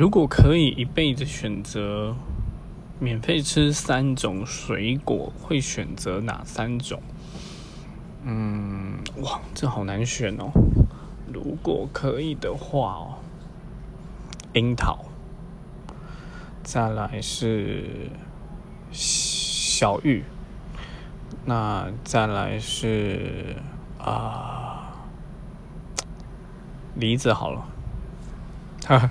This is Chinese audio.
如果可以一辈子选择免费吃三种水果，会选择哪三种？嗯，哇，这好难选哦。如果可以的话哦，樱桃，再来是小玉，那再来是啊梨子好了，哈哈。